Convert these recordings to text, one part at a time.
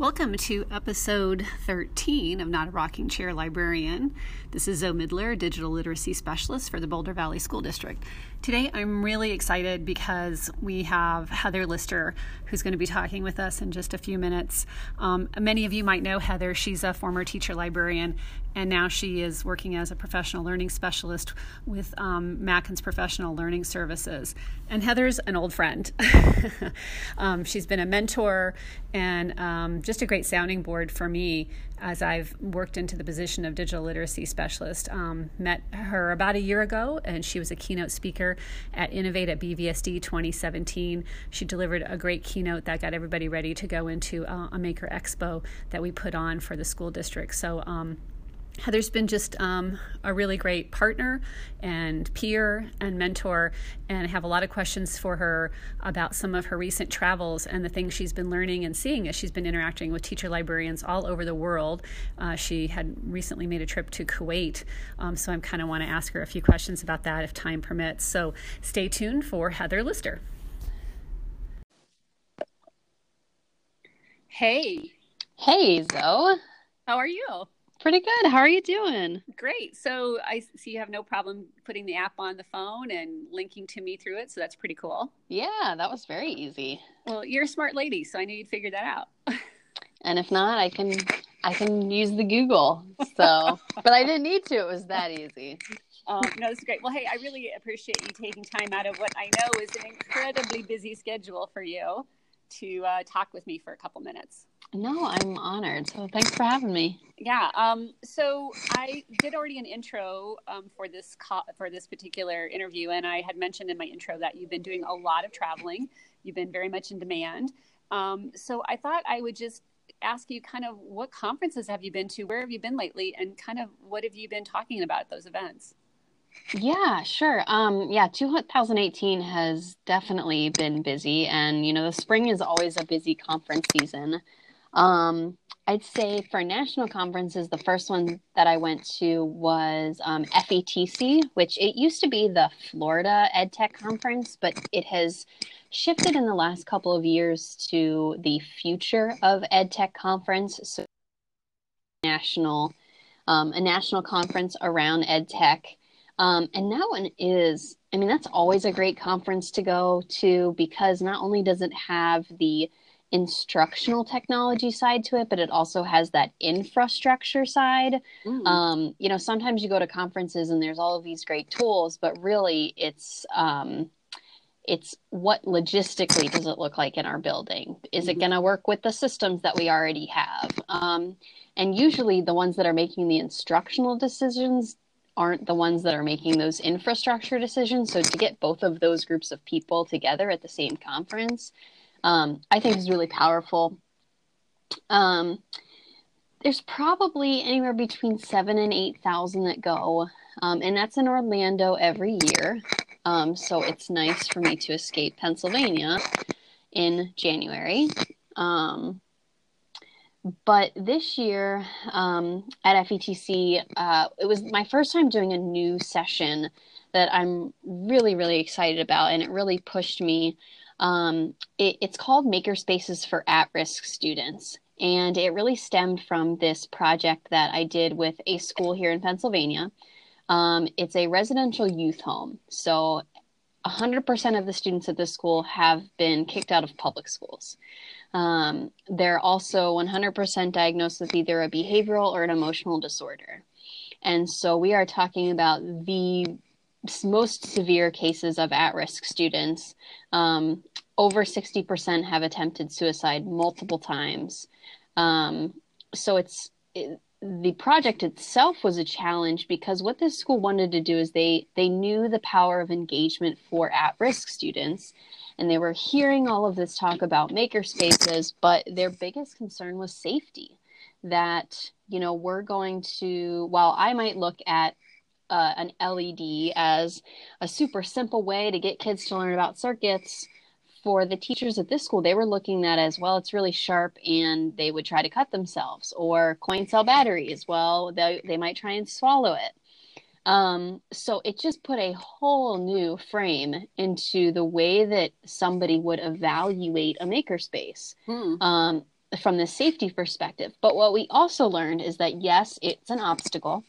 Welcome to episode 13 of Not a Rocking Chair Librarian. This is Zoe Midler, Digital Literacy Specialist for the Boulder Valley School District. Today I'm really excited because we have Heather Lister who's going to be talking with us in just a few minutes. Um, many of you might know Heather. She's a former teacher librarian and now she is working as a professional learning specialist with um, Mackins Professional Learning Services. And Heather's an old friend. um, she's been a mentor and um, just a great sounding board for me as I've worked into the position of digital literacy specialist. Um, met her about a year ago, and she was a keynote speaker at Innovate at BVSD 2017. She delivered a great keynote that got everybody ready to go into uh, a Maker Expo that we put on for the school district. So, um, Heather's been just um, a really great partner and peer and mentor, and I have a lot of questions for her about some of her recent travels and the things she's been learning and seeing as she's been interacting with teacher librarians all over the world. Uh, she had recently made a trip to Kuwait, um, so I kind of want to ask her a few questions about that if time permits. So stay tuned for Heather Lister. Hey. Hey, Zoe. How are you? Pretty good. How are you doing? Great. So I see you have no problem putting the app on the phone and linking to me through it. So that's pretty cool. Yeah, that was very easy. Well, you're a smart lady, so I knew you'd figure that out. and if not, I can I can use the Google. So, but I didn't need to. It was that easy. Um, no, it's great. Well, hey, I really appreciate you taking time out of what I know is an incredibly busy schedule for you to uh, talk with me for a couple minutes. No, I'm honored. So thanks for having me. Yeah. Um, so I did already an intro um, for this co- for this particular interview, and I had mentioned in my intro that you've been doing a lot of traveling. You've been very much in demand. Um, so I thought I would just ask you kind of what conferences have you been to? Where have you been lately? And kind of what have you been talking about at those events? Yeah, sure. Um, yeah, 2018 has definitely been busy, and you know, the spring is always a busy conference season. Um, I'd say for national conferences, the first one that I went to was um, FETC, which it used to be the Florida EdTech conference, but it has shifted in the last couple of years to the Future of EdTech conference. So national, um, a national conference around EdTech. Um, and that one is, I mean, that's always a great conference to go to because not only does it have the instructional technology side to it, but it also has that infrastructure side. Mm. Um, you know, sometimes you go to conferences and there's all of these great tools, but really it's um, it's what logistically does it look like in our building? Is mm-hmm. it going to work with the systems that we already have? Um, and usually the ones that are making the instructional decisions aren't the ones that are making those infrastructure decisions. So to get both of those groups of people together at the same conference um, I think is really powerful. Um, there's probably anywhere between seven and eight thousand that go, um, and that's in Orlando every year. Um, so it's nice for me to escape Pennsylvania in January. Um, but this year um, at FETC, uh, it was my first time doing a new session that I'm really, really excited about, and it really pushed me um, it, it's called Makerspaces for At Risk Students. And it really stemmed from this project that I did with a school here in Pennsylvania. Um, it's a residential youth home. So 100% of the students at this school have been kicked out of public schools. Um, they're also 100% diagnosed with either a behavioral or an emotional disorder. And so we are talking about the most severe cases of at risk students. Um, over 60% have attempted suicide multiple times. Um, so it's it, the project itself was a challenge because what this school wanted to do is they they knew the power of engagement for at-risk students and they were hearing all of this talk about maker spaces but their biggest concern was safety that you know we're going to while i might look at uh, an LED as a super simple way to get kids to learn about circuits. For the teachers at this school, they were looking at as well. It's really sharp, and they would try to cut themselves. Or coin cell batteries. Well, they they might try and swallow it. Um, so it just put a whole new frame into the way that somebody would evaluate a makerspace. Hmm. Um, from the safety perspective. But what we also learned is that yes, it's an obstacle.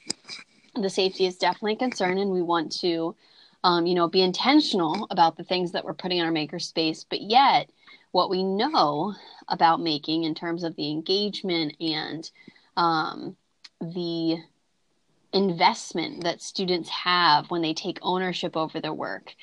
The safety is definitely a concern, and we want to, um, you know, be intentional about the things that we're putting in our makerspace. But yet, what we know about making in terms of the engagement and um, the investment that students have when they take ownership over their work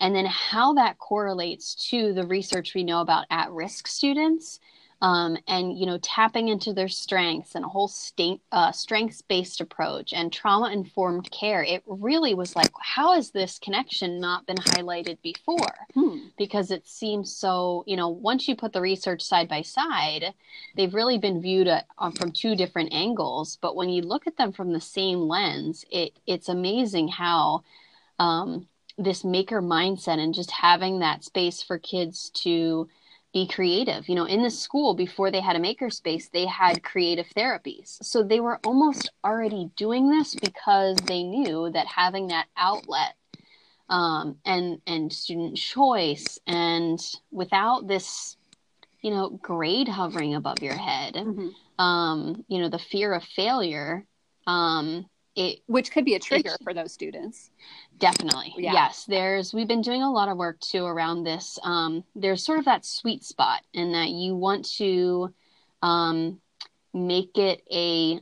and then how that correlates to the research we know about at risk students um, and you know tapping into their strengths and a whole state, uh, strengths based approach and trauma informed care it really was like how has this connection not been highlighted before hmm. because it seems so you know once you put the research side by side they've really been viewed at, uh, from two different angles but when you look at them from the same lens it it's amazing how um, this maker mindset and just having that space for kids to be creative. You know, in the school before they had a makerspace, they had creative therapies. So they were almost already doing this because they knew that having that outlet um, and and student choice and without this, you know, grade hovering above your head, mm-hmm. um, you know, the fear of failure, um, it which could be a trigger for those students. Definitely. Yeah. yes there's we've been doing a lot of work too around this. Um, there's sort of that sweet spot in that you want to um, make it a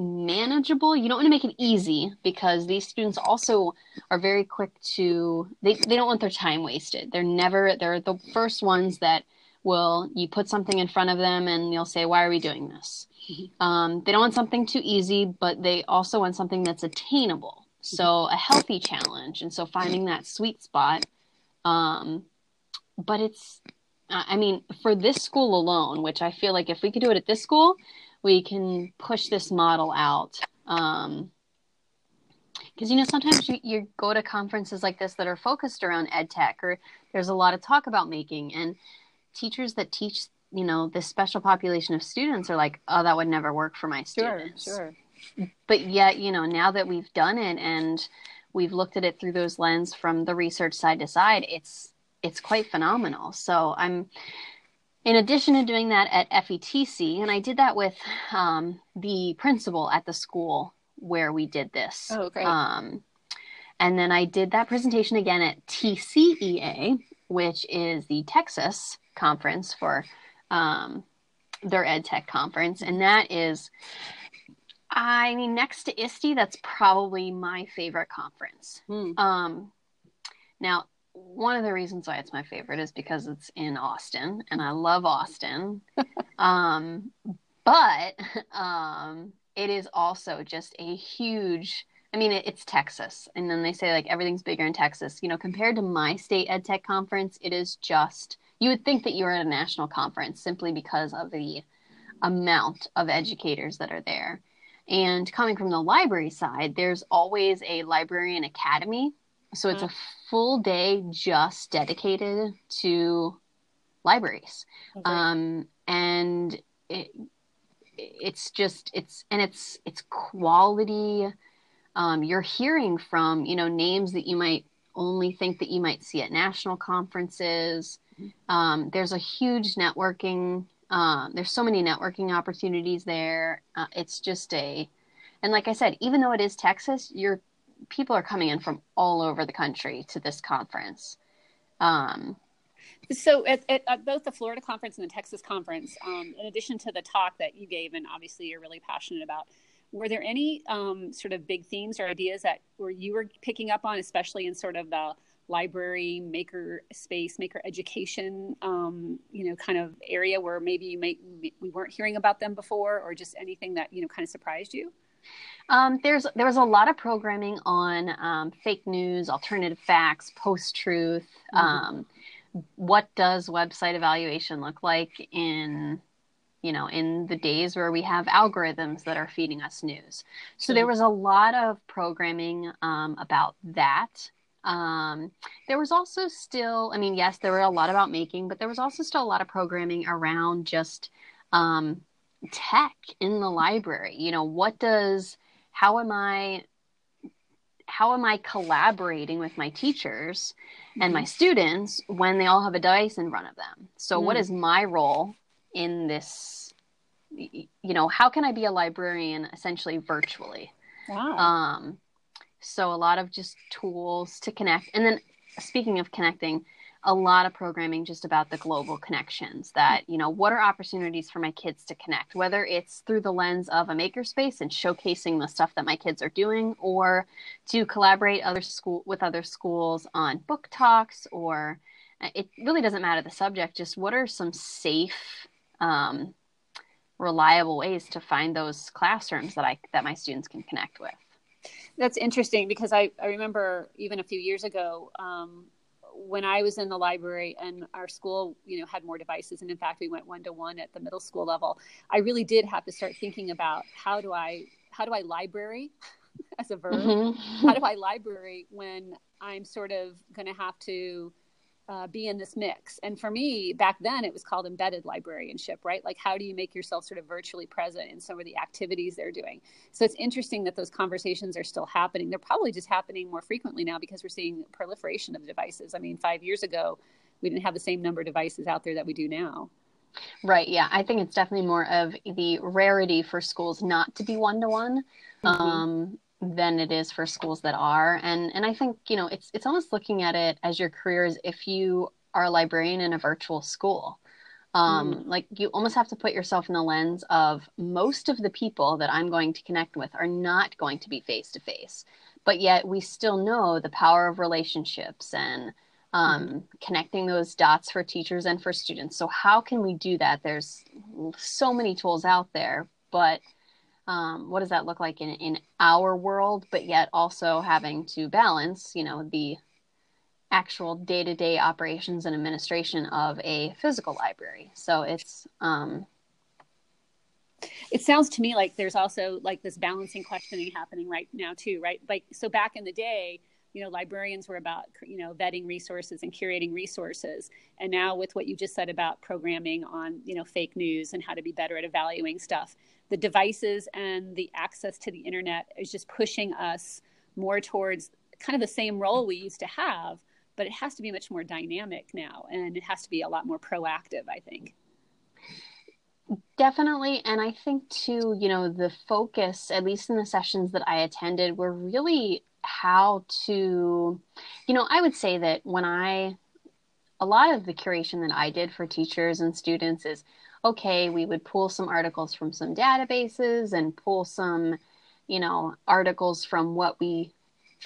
manageable you don't want to make it easy because these students also are very quick to they, they don't want their time wasted. They're never they're the first ones that will you put something in front of them and you'll say why are we doing this Mm-hmm. Um, they don't want something too easy, but they also want something that's attainable. So mm-hmm. a healthy challenge, and so finding that sweet spot. Um, but it's, I mean, for this school alone, which I feel like if we could do it at this school, we can push this model out. Um, because you know sometimes you, you go to conferences like this that are focused around ed tech or there's a lot of talk about making and teachers that teach you know this special population of students are like oh that would never work for my students. sure. Sure but yet you know now that we've done it and we've looked at it through those lens from the research side to side it's it's quite phenomenal. So i'm in addition to doing that at fetc and i did that with um, the principal at the school where we did this. Oh great. Um, and then i did that presentation again at tcea which is the texas conference for um, their ed tech conference, and that is, I mean, next to ISTE, that's probably my favorite conference. Hmm. Um, now, one of the reasons why it's my favorite is because it's in Austin, and I love Austin. um, but um, it is also just a huge. I mean, it, it's Texas, and then they say like everything's bigger in Texas. You know, compared to my state ed tech conference, it is just you would think that you were at a national conference simply because of the amount of educators that are there. And coming from the library side, there's always a librarian academy. So it's a full day just dedicated to libraries. Okay. Um, and it, it's just it's and it's it's quality um, you're hearing from you know names that you might only think that you might see at national conferences um, there's a huge networking. Um, there's so many networking opportunities there. Uh, it's just a, and like I said, even though it is Texas, your people are coming in from all over the country to this conference. Um, so at, at, at, both the Florida conference and the Texas conference, um, in addition to the talk that you gave, and obviously you're really passionate about, were there any um, sort of big themes or ideas that were you were picking up on, especially in sort of the library maker space maker education um, you know kind of area where maybe you may we weren't hearing about them before or just anything that you know kind of surprised you? Um, there's there was a lot of programming on um, fake news alternative facts post truth mm-hmm. Um, what does website evaluation look like in you know in the days where we have algorithms that are feeding us news? So there was a lot of programming um, about that um, there was also still, I mean, yes, there were a lot about making, but there was also still a lot of programming around just um, tech in the library. You know, what does, how am I, how am I collaborating with my teachers mm-hmm. and my mm-hmm. students when they all have a device in front of them? So, mm-hmm. what is my role in this you know, how can I be a librarian essentially virtually? Wow. Um, so a lot of just tools to connect. And then speaking of connecting, a lot of programming just about the global connections that, you know, what are opportunities for my kids to connect, whether it's through the lens of a makerspace and showcasing the stuff that my kids are doing or to collaborate other school with other schools on book talks or it really doesn't matter the subject, just what are some safe um, reliable ways to find those classrooms that I that my students can connect with. That's interesting because I, I remember even a few years ago um, when I was in the library and our school, you know, had more devices, and in fact, we went one to one at the middle school level. I really did have to start thinking about how do I how do I library as a verb? Mm-hmm. How do I library when I'm sort of going to have to uh, be in this mix. And for me, back then, it was called embedded librarianship, right? Like, how do you make yourself sort of virtually present in some of the activities they're doing? So it's interesting that those conversations are still happening. They're probably just happening more frequently now because we're seeing proliferation of devices. I mean, five years ago, we didn't have the same number of devices out there that we do now. Right. Yeah. I think it's definitely more of the rarity for schools not to be one to one than it is for schools that are and and i think you know it's it's almost looking at it as your career as if you are a librarian in a virtual school um, mm. like you almost have to put yourself in the lens of most of the people that i'm going to connect with are not going to be face to face but yet we still know the power of relationships and um, mm. connecting those dots for teachers and for students so how can we do that there's so many tools out there but um, what does that look like in, in our world but yet also having to balance you know the actual day-to-day operations and administration of a physical library. So it's um, it sounds to me like there's also like this balancing questioning happening right now too right? Like so back in the day you know librarians were about you know vetting resources and curating resources. And now with what you just said about programming on you know fake news and how to be better at evaluating stuff the devices and the access to the internet is just pushing us more towards kind of the same role we used to have but it has to be much more dynamic now and it has to be a lot more proactive i think. Definitely and i think too you know the focus at least in the sessions that i attended were really how to you know i would say that when i a lot of the curation that i did for teachers and students is okay, we would pull some articles from some databases and pull some, you know, articles from what we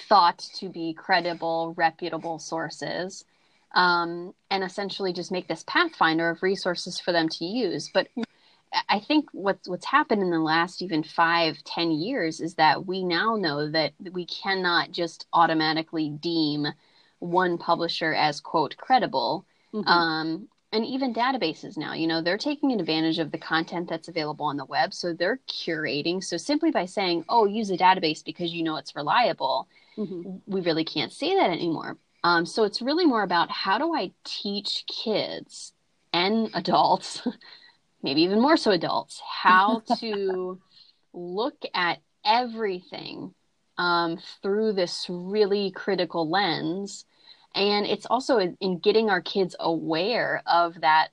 thought to be credible, reputable sources, um, and essentially just make this pathfinder of resources for them to use. But I think what's what's happened in the last even five, ten years is that we now know that we cannot just automatically deem one publisher as quote credible. Mm-hmm. Um, and even databases now you know they're taking advantage of the content that's available on the web so they're curating so simply by saying oh use a database because you know it's reliable mm-hmm. we really can't say that anymore um, so it's really more about how do i teach kids and adults maybe even more so adults how to look at everything um, through this really critical lens and it's also in getting our kids aware of that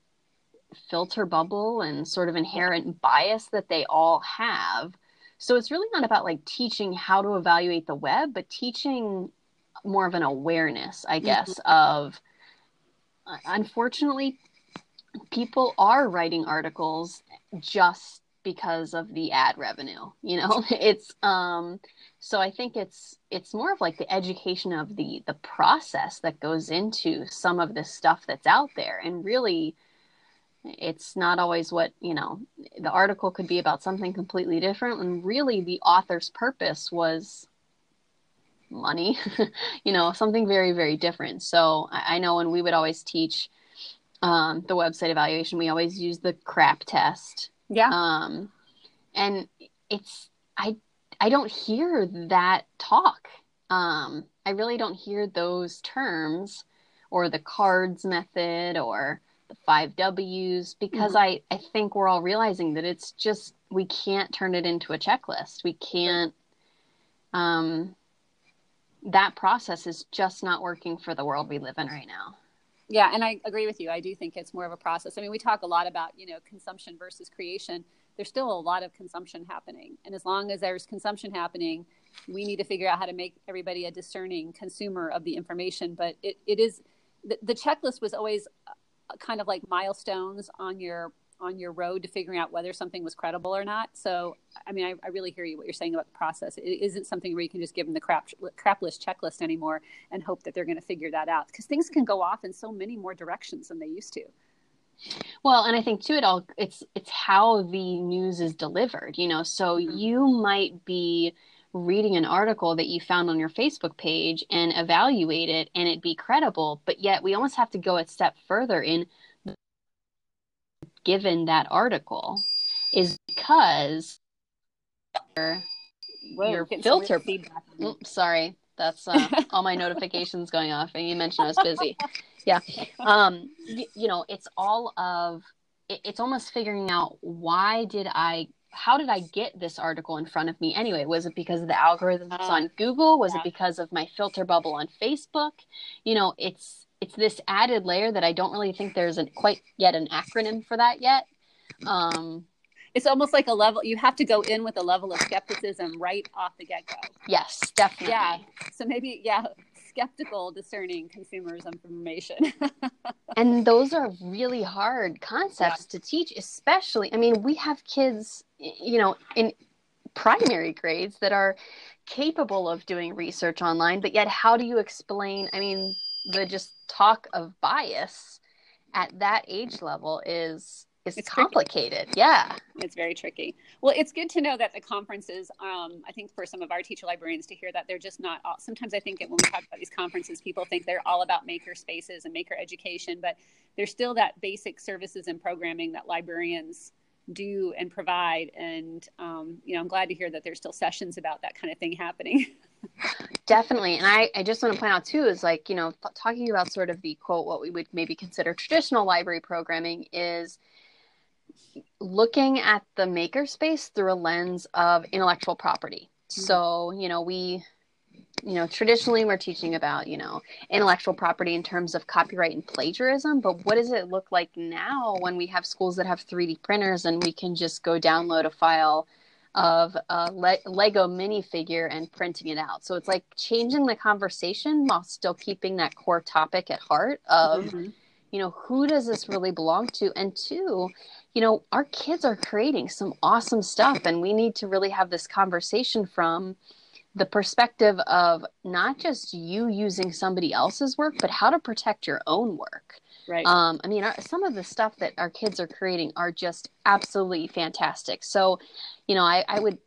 filter bubble and sort of inherent bias that they all have. So it's really not about like teaching how to evaluate the web, but teaching more of an awareness, I guess, mm-hmm. of unfortunately, people are writing articles just because of the ad revenue. You know, it's um so I think it's it's more of like the education of the the process that goes into some of the stuff that's out there. And really it's not always what you know the article could be about something completely different. And really the author's purpose was money you know something very very different. So I, I, know when we would always teach um, the website evaluation we always use the CRAAP test yeah um, and it's i I don't hear that talk. Um, I really don't hear those terms or the cards method or the five W's because mm-hmm. I, I think we're all realizing that it's just, we can't turn it into a checklist. We can't, um, that process is just not working for the world we live in right now. Yeah, and I agree with you. I do think it's more of a process. I mean, we talk a lot about, you know, consumption versus creation there's still a lot of consumption happening. And as long as there's consumption happening, we need to figure out how to make everybody a discerning consumer of the information. But it, it is the, the checklist was always uh, kind of like milestones on your on your road to figuring out whether something was credible or not. So, I mean, I, I, really hear you what you're saying about the process. It isn't something where you can just give them the crap crap list checklist anymore and hope that they're going to figure that out because things can go off in so many more directions than they used to. Well, and I think too, it all it's it's how the news is delivered. You know, so mm-hmm. you might be reading an article that you found on your Facebook page and evaluate it and it be credible, but yet we almost have to go a step further in given that article is because your, Whoa, your filter feedback. Oops, sorry, that's uh, all my notifications going off, and you mentioned I was busy. Yeah, um, y- you know, it's all of it, it's almost figuring out why did I how did I get this article in front of me anyway? Was it because of the algorithms on Google? Was yeah. it because of my filter bubble on Facebook? You know, it's it's this added layer that I don't really think there's an, quite yet an acronym for that yet. Um, it's almost like a level you have to go in with a level of skepticism right off the get go. Yes, definitely. Yeah. So maybe yeah, skeptical discerning consumers information. and those are really hard concepts yeah. to teach, especially I mean, we have kids, you know, in primary grades that are capable of doing research online, but yet how do you explain I mean, the just talk of bias at that age level is is it's complicated. Tricky. Yeah. It's very tricky. Well, it's good to know that the conferences, um, I think for some of our teacher librarians to hear that they're just not all, sometimes I think when we talk about these conferences, people think they're all about maker spaces and maker education, but there's still that basic services and programming that librarians do and provide. And, um, you know, I'm glad to hear that there's still sessions about that kind of thing happening. Definitely. And I, I just want to point out too is like, you know, talking about sort of the quote, what we would maybe consider traditional library programming is looking at the makerspace through a lens of intellectual property. Mm-hmm. So, you know, we, you know, traditionally we're teaching about, you know, intellectual property in terms of copyright and plagiarism, but what does it look like now when we have schools that have 3D printers and we can just go download a file of a Le- Lego minifigure and printing it out. So it's like changing the conversation while still keeping that core topic at heart of, mm-hmm. you know, who does this really belong to? And two, you know, our kids are creating some awesome stuff, and we need to really have this conversation from the perspective of not just you using somebody else's work, but how to protect your own work. Right. Um, I mean, our, some of the stuff that our kids are creating are just absolutely fantastic. So, you know, I, I would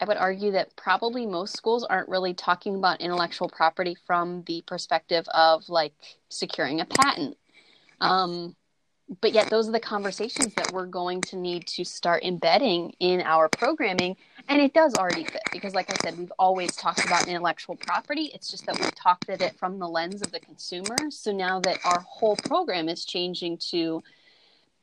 I would argue that probably most schools aren't really talking about intellectual property from the perspective of like securing a patent. Um, but yet those are the conversations that we're going to need to start embedding in our programming and it does already fit because like i said we've always talked about intellectual property. It's just that we've talked at it from the lens of the consumer. So now that our whole program is changing to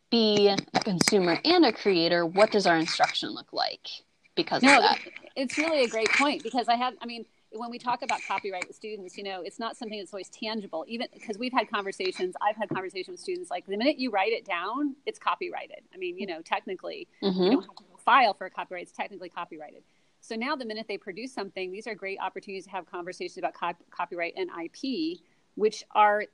be a consumer and a creator what does our instruction look like because no, of that? it's really a great point because i had i mean when we talk about copyright with students, you know, it's not something that's always tangible, even because we've had conversations, I've had conversations with students like the minute you write it down, it's copyrighted. I mean, you know, technically, mm-hmm. you don't have to file for a copyright, it's technically copyrighted. So now the minute they produce something, these are great opportunities to have conversations about cop- copyright and IP, which are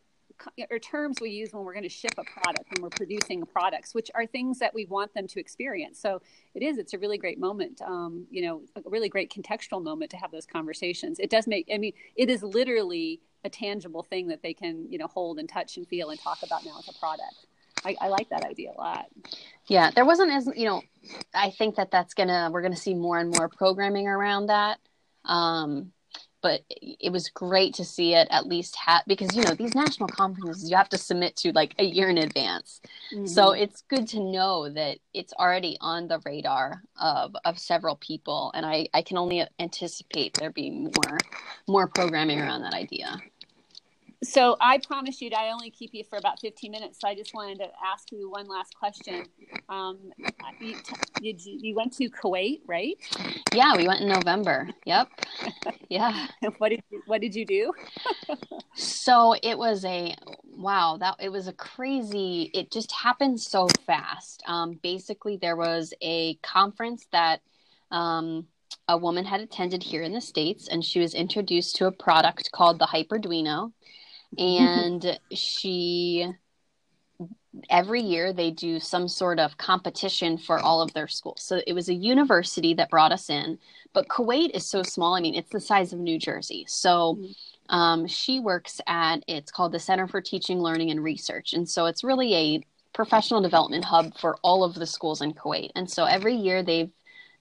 or terms we use when we're going to ship a product when we're producing products which are things that we want them to experience. So it is it's a really great moment um, you know a really great contextual moment to have those conversations. It does make i mean it is literally a tangible thing that they can you know hold and touch and feel and talk about now as a product. I, I like that idea a lot. Yeah there wasn't as you know i think that that's gonna we're gonna see more and more programming around that. Um, but it was great to see it at least have because you know these national conferences you have to submit to like a year in advance mm-hmm. so it's good to know that it's already on the radar of of several people and i i can only anticipate there being more more programming around that idea so I promised you I only keep you for about 15 minutes. So I just wanted to ask you one last question. Um, you, you, you, went to Kuwait, right? Yeah, we went in November. Yep. Yeah. what did you, what did you do? so it was a wow, that it was a crazy. It just happened so fast. Um, basically, there was a conference that um, a woman had attended here in the states, and she was introduced to a product called the Hyperduino, and she every year they do some sort of competition for all of their schools. So it was a university that brought us in, but Kuwait is so small. I mean, it's the size of New Jersey. So um, she works at it's called the Center for Teaching, Learning, and Research, and so it's really a professional development hub for all of the schools in Kuwait. And so every year they've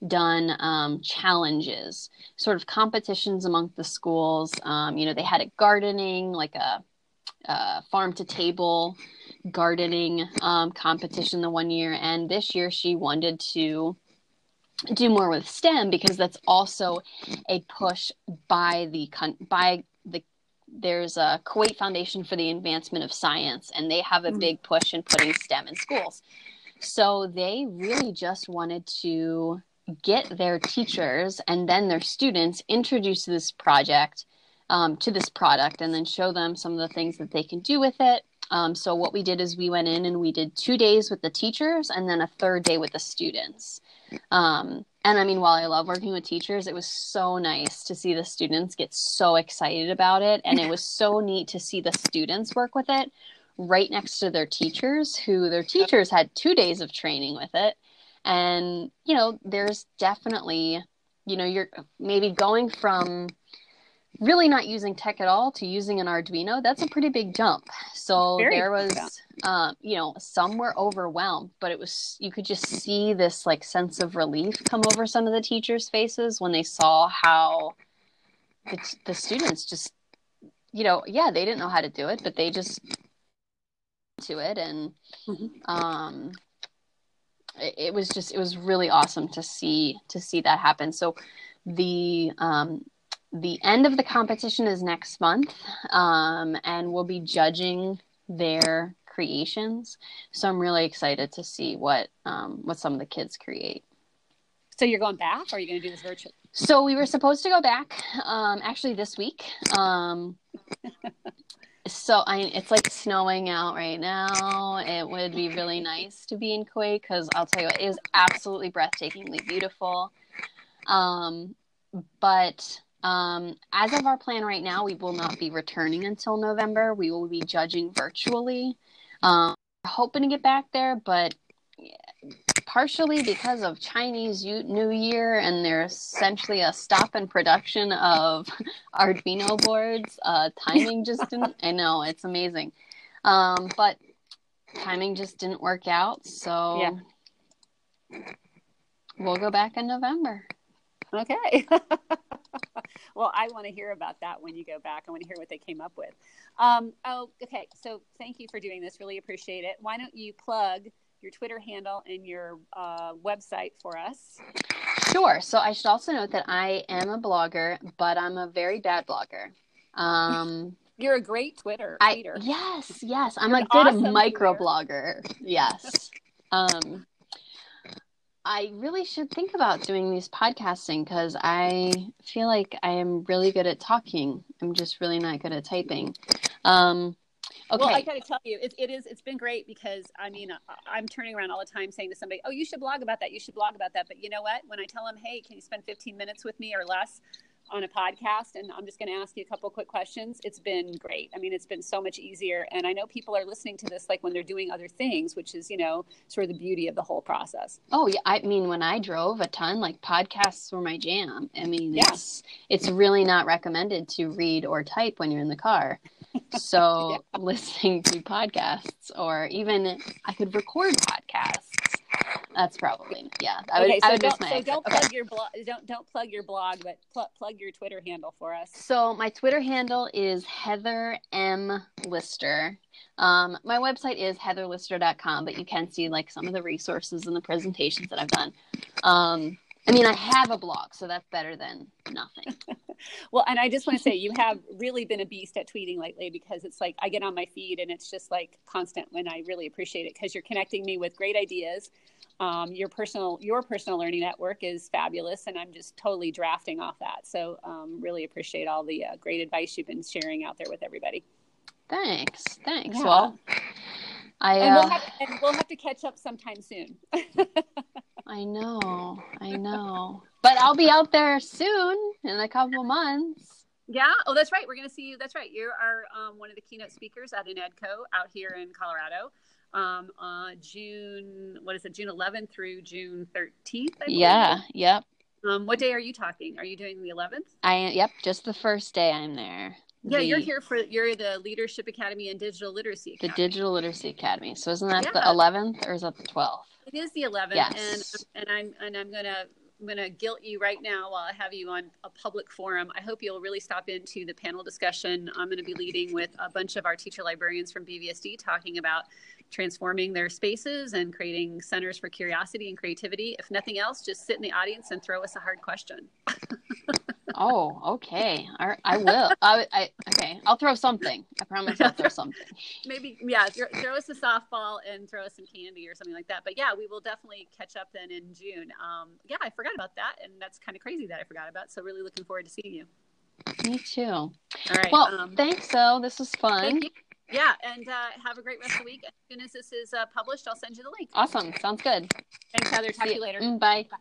done um, challenges, sort of competitions among the schools. Um, you know, they had a gardening, like a, a farm to table gardening um, competition the one year, and this year she wanted to do more with STEM because that's also a push by the by the there's a Kuwait Foundation for the Advancement of Science, and they have a mm. big push in putting STEM in schools. So they really just wanted to get their teachers and then their students introduced to this project, um, to this product, and then show them some of the things that they can do with it. Um, so what we did is we went in and we did two days with the teachers and then a third day with the students. Um, and I mean, while I love working with teachers, it was so nice to see the students get so excited about it. And it was so neat to see the students work with it right next to their teachers, who their teachers had two days of training with it. And, you know, there's definitely, you know, you're maybe going from really not using tech at all to using an Arduino, that's a pretty big jump. So Very there was, um, you know, some were overwhelmed, but it was, you could just see this like sense of relief come over some of the teachers' faces when they saw how the, the students just, you know, yeah, they didn't know how to do it, but they just to it. And, mm-hmm. um, it, was just, it was really awesome to see, to see that happen. So the, um, the end of the competition is next month, um, and we'll be judging their creations. So I'm really excited to see what um, what some of the kids create. So you're going back, or are you going to do this virtually? So we were supposed to go back, um, actually this week. Um, so I, it's like snowing out right now. It would be really nice to be in Kuwait because I'll tell you it is absolutely breathtakingly beautiful. Um, but um, as of our plan right now, we will not be returning until November. We will be judging virtually. Um, hoping to get back there, but partially because of Chinese New Year and there's essentially a stop in production of Arduino boards. Uh, timing just didn't. I know it's amazing, um, but timing just didn't work out. So yeah. we'll go back in November. Okay. well, I want to hear about that when you go back. I want to hear what they came up with. Um, oh, okay. So thank you for doing this. Really appreciate it. Why don't you plug your Twitter handle and your uh, website for us? Sure. So I should also note that I am a blogger, but I'm a very bad blogger. Um, You're a great Twitter. I, yes, yes. I'm You're a good awesome micro blogger. Yes. um, I really should think about doing these podcasting because I feel like I am really good at talking. I'm just really not good at typing. Um, okay. Well, I got to tell you, it, it is. It's been great because I mean, I'm turning around all the time saying to somebody, "Oh, you should blog about that. You should blog about that." But you know what? When I tell them, "Hey, can you spend 15 minutes with me or less?" on a podcast and I'm just going to ask you a couple quick questions. It's been great. I mean, it's been so much easier. And I know people are listening to this like when they're doing other things, which is, you know, sort of the beauty of the whole process. Oh, yeah. I mean, when I drove a ton, like podcasts were my jam. I mean, yeah. it's, it's really not recommended to read or type when you're in the car. So yeah. listening to podcasts or even I could record podcasts that's probably yeah. I would, okay, so, would don't, so don't okay. plug your blog. Don't don't plug your blog, but pl- plug your Twitter handle for us. So my Twitter handle is Heather M Lister. Um, my website is heatherlister.com, but you can see like some of the resources and the presentations that I've done. Um, I mean, I have a blog, so that's better than nothing. well, and I just want to say you have really been a beast at tweeting lately because it's like I get on my feed and it's just like constant when I really appreciate it because you're connecting me with great ideas. Um, your personal your personal learning network is fabulous, and I'm just totally drafting off that. So, um, really appreciate all the uh, great advice you've been sharing out there with everybody. Thanks. Thanks. Yeah. Well, I and, we'll uh, have, and we'll have to catch up sometime soon. I know. I know. But I'll be out there soon in a couple months. yeah. Oh, that's right. We're going to see you. That's right. You are um, one of the keynote speakers at InnEdCO out here in Colorado. Um, uh, June, what is it? June 11th through June 13th. I. Yeah. Yep. Um, what day are you talking? Are you doing the 11th? I am. yep. Just the first day I'm there. Yeah, The- you're here for you're the Leadership Academy and Digital Literacy The Digital Literacy Academy. So isn't that the 11th or is that the 12th? It is the 11th, Yes. and and I'm and I'm gonna I'm gonna guilt you right now while I have you on a public forum. I hope you'll really stop into the panel discussion. I'm going to be leading with a bunch of our teacher librarians from BVSD talking about transforming their spaces and creating centers for curiosity and creativity. If nothing else, just sit in the audience and throw us a hard question. Oh, okay. I, I will. I, I okay. I'll throw something. I promise I'll throw something. Maybe yeah, throw, throw us a softball and throw us some candy or something like that. But yeah, we will definitely catch up then in June. Um, yeah, I forgot about that, and that's kind of crazy that I forgot about. So really looking forward to seeing you. Me too. All right. Well, um, thanks, So This was fun. Thank you. Yeah, and uh, have a great rest of the week. As soon as this is uh, published, I'll send you the link. Awesome. Sounds good. Thanks, Heather. Talk to you later. Mm, Bye. Bye.